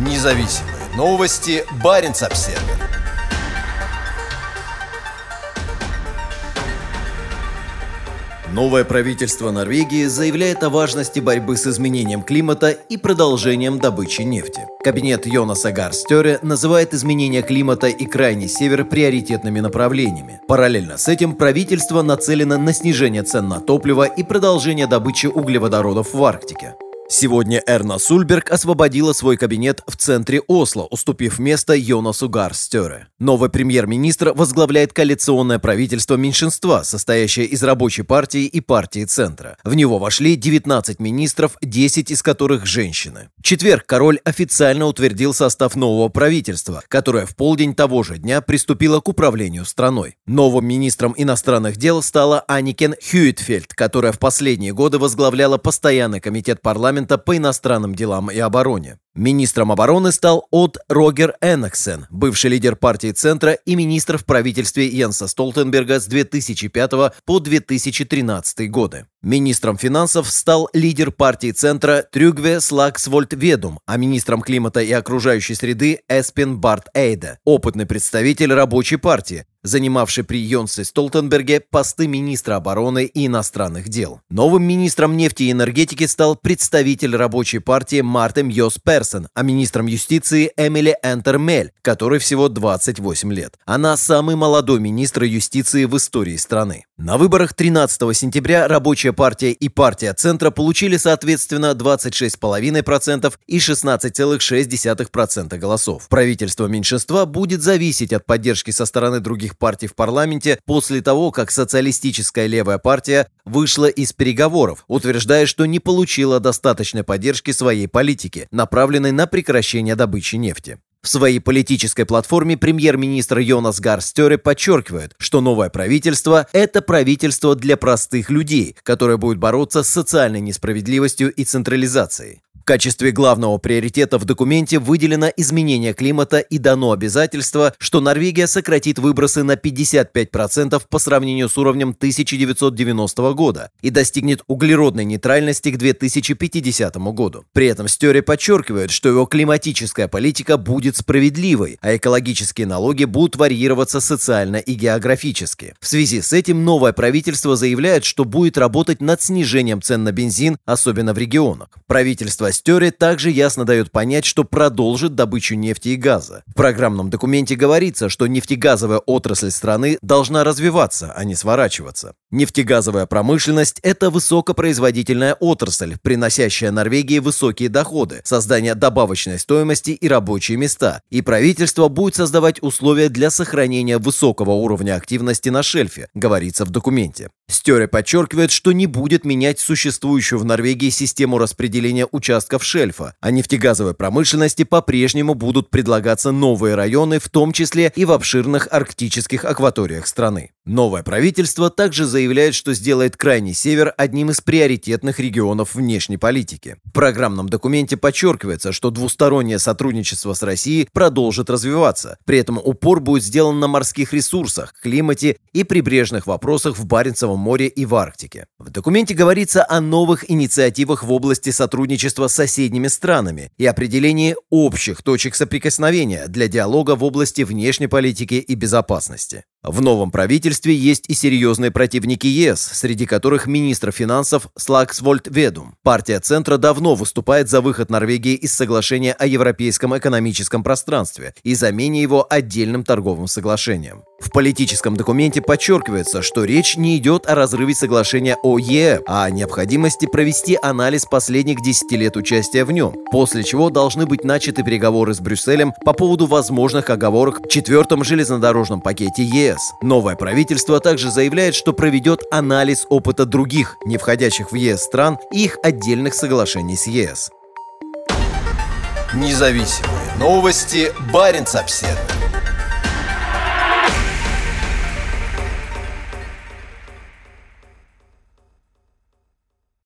Независимые новости. Барин обсерва Новое правительство Норвегии заявляет о важности борьбы с изменением климата и продолжением добычи нефти. Кабинет Йонаса Гарстере называет изменение климата и крайний север приоритетными направлениями. Параллельно с этим правительство нацелено на снижение цен на топливо и продолжение добычи углеводородов в Арктике. Сегодня Эрна Сульберг освободила свой кабинет в центре Осло, уступив место Йонасу Гарстере. Новый премьер-министр возглавляет коалиционное правительство меньшинства, состоящее из рабочей партии и партии центра. В него вошли 19 министров, 10 из которых женщины. В четверг король официально утвердил состав нового правительства, которое в полдень того же дня приступило к управлению страной. Новым министром иностранных дел стала Аникен Хьюитфельд, которая в последние годы возглавляла постоянный комитет парламента Департамента по иностранным делам и обороне. Министром обороны стал От Рогер Эннексен, бывший лидер партии Центра и министр в правительстве Йенса Столтенберга с 2005 по 2013 годы. Министром финансов стал лидер партии Центра Трюгве Слаксвольд Ведум, а министром климата и окружающей среды Эспин Барт Эйде, опытный представитель рабочей партии, занимавший при Йонсе Столтенберге посты министра обороны и иностранных дел. Новым министром нефти и энергетики стал представитель рабочей партии Мартем Йос Персон, а министром юстиции Эмили Энтермель, которой всего 28 лет. Она самый молодой министр юстиции в истории страны. На выборах 13 сентября рабочая партия и партия Центра получили соответственно 26,5% и 16,6% голосов. Правительство меньшинства будет зависеть от поддержки со стороны других других партий в парламенте после того, как социалистическая левая партия вышла из переговоров, утверждая, что не получила достаточной поддержки своей политики, направленной на прекращение добычи нефти. В своей политической платформе премьер-министр Йонас Гарстере подчеркивает, что новое правительство – это правительство для простых людей, которое будет бороться с социальной несправедливостью и централизацией качестве главного приоритета в документе выделено изменение климата и дано обязательство, что Норвегия сократит выбросы на 55% по сравнению с уровнем 1990 года и достигнет углеродной нейтральности к 2050 году. При этом Стёре подчеркивает, что его климатическая политика будет справедливой, а экологические налоги будут варьироваться социально и географически. В связи с этим новое правительство заявляет, что будет работать над снижением цен на бензин, особенно в регионах. Правительство Стере также ясно дает понять, что продолжит добычу нефти и газа. В программном документе говорится, что нефтегазовая отрасль страны должна развиваться, а не сворачиваться. Нефтегазовая промышленность – это высокопроизводительная отрасль, приносящая Норвегии высокие доходы, создание добавочной стоимости и рабочие места, и правительство будет создавать условия для сохранения высокого уровня активности на шельфе, говорится в документе. Стере подчеркивает, что не будет менять существующую в Норвегии систему распределения участков шельфа, а нефтегазовой промышленности по-прежнему будут предлагаться новые районы, в том числе и в обширных арктических акваториях страны. Новое правительство также заявляет, что сделает Крайний Север одним из приоритетных регионов внешней политики. В программном документе подчеркивается, что двустороннее сотрудничество с Россией продолжит развиваться. При этом упор будет сделан на морских ресурсах, климате и прибрежных вопросах в Баренцевом море и в Арктике. В документе говорится о новых инициативах в области сотрудничества с соседними странами и определении общих точек соприкосновения для диалога в области внешней политики и безопасности. В новом правительстве есть и серьезные противники ЕС, среди которых министр финансов Слаксвольд Ведум. Партия Центра давно выступает за выход Норвегии из соглашения о Европейском экономическом пространстве и замене его отдельным торговым соглашением. В политическом документе подчеркивается, что речь не идет о разрыве соглашения ОЕ, а о необходимости провести анализ последних 10 лет участия в нем, после чего должны быть начаты переговоры с Брюсселем по поводу возможных оговорок в четвертом железнодорожном пакете ЕС. Новое правительство также заявляет, что проведет анализ опыта других, не входящих в ЕС стран и их отдельных соглашений с ЕС. Независимые новости. Барин обседный.